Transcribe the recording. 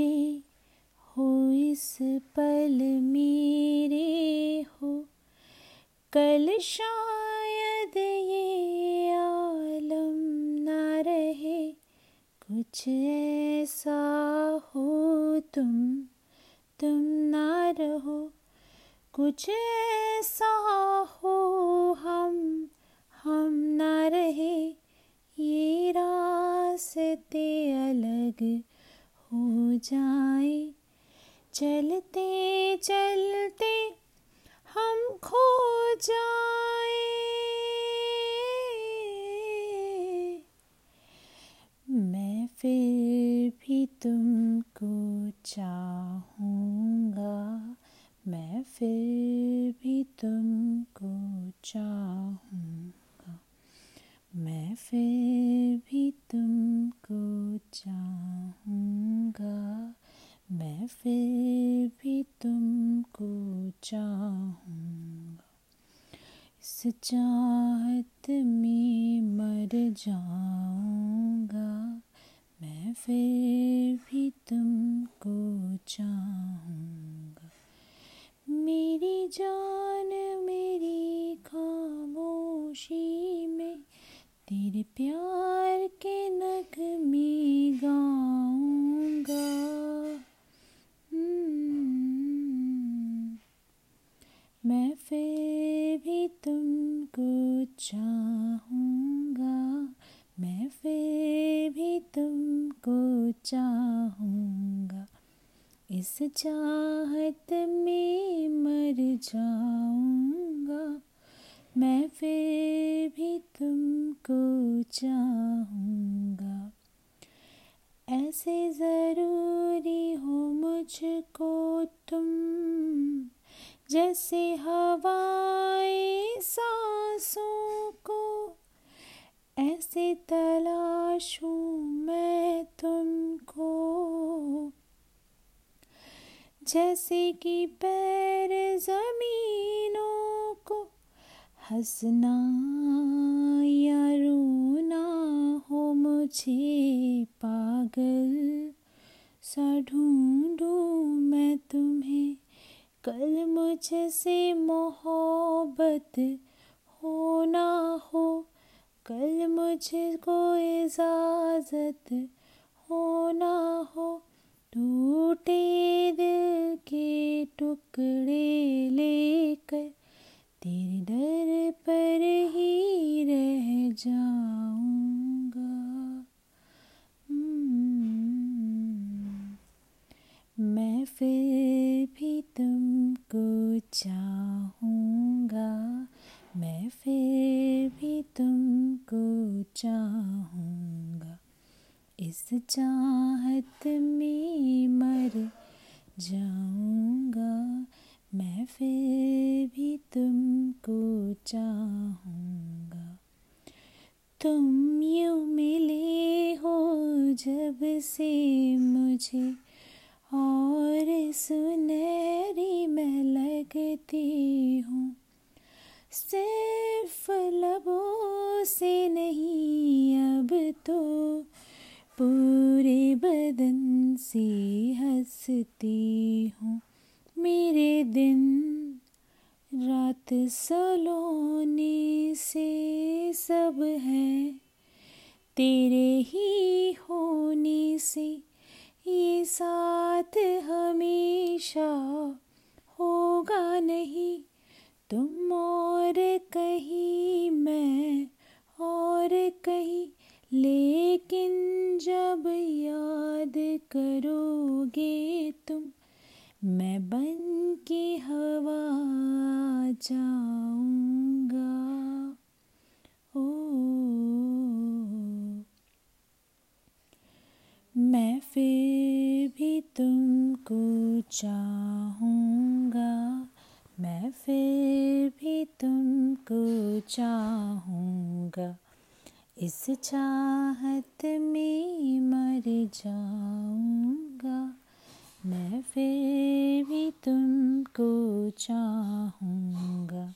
मेरे हो, इस पल मेरे हो। कल शायद ये आलम ना रहे, कुछ ऐसा हो तुम तुम ना रहो। कुछ ऐसा हो हम हम ना रहे, ये रास्ते अलग हो जाए। चलते चलते हम खो जाए। मैं फिर भी तुमको चाहूँगा। मैं फिर भी तुमको चाहूँगा। मैं फिर भी तुमको चाहूँगा मैं फिर भी तुमको चाहूँगा। इस चाहत में मर जाऊँगा। मैं फिर भी तुमको चाहूँगा। मेरी जान मेरी खामोशी में तेरे प्यार के नगमे गाऊँगा हम्म, मैं फिर भी तुमको चाहूँगा, मैं फिर भी तुमको चाहूँगा। इस चाहत में मर जाऊँगा, मैं फिर भी तुमको चाहूँगा। ऐसे ज़रूरी हो मुझको तुम, जैसे हवाएँ ऐसे तलाशूं मैं तुमको। जैसे कि पैर जमीनों को हंसना या रोना हो मुझे पागल सा ढूंढूं मैं तुम्हें। कल मुझसे मोहब्बत हो ना हो कल मुझको इजाज़त हो ना हो, टूटे दिल के टुकड़े लेकर तेरे दर पर ही रह जाऊँगा हम्म। मैं फिर भी तुमको चाहूँगा इस चाहत में मर जाऊँगा। मैं फिर भी तुमको चाहूँगा। तुम यूँ मिले हो जब से मुझे, और सुनहरी मैं लगती हूँ। सिर्फ़ लबों से नहीं, अब तो पूरे बदन से हंसती हूँ। मेरे दिन रात सलोने से सब है। तेरे ही होने से ये साथ हमेशा होगा नहीं। तुम और कहीं करोगे तुम? मैं बन के हवा जाऊँगा। ओ, मैं फिर भी तुमको चाहूँगा। मैं फिर भी तुमको चाहूँगा। इस चाहत में मर जाऊँगा मैं फिर भी तुमको चाहूँगा।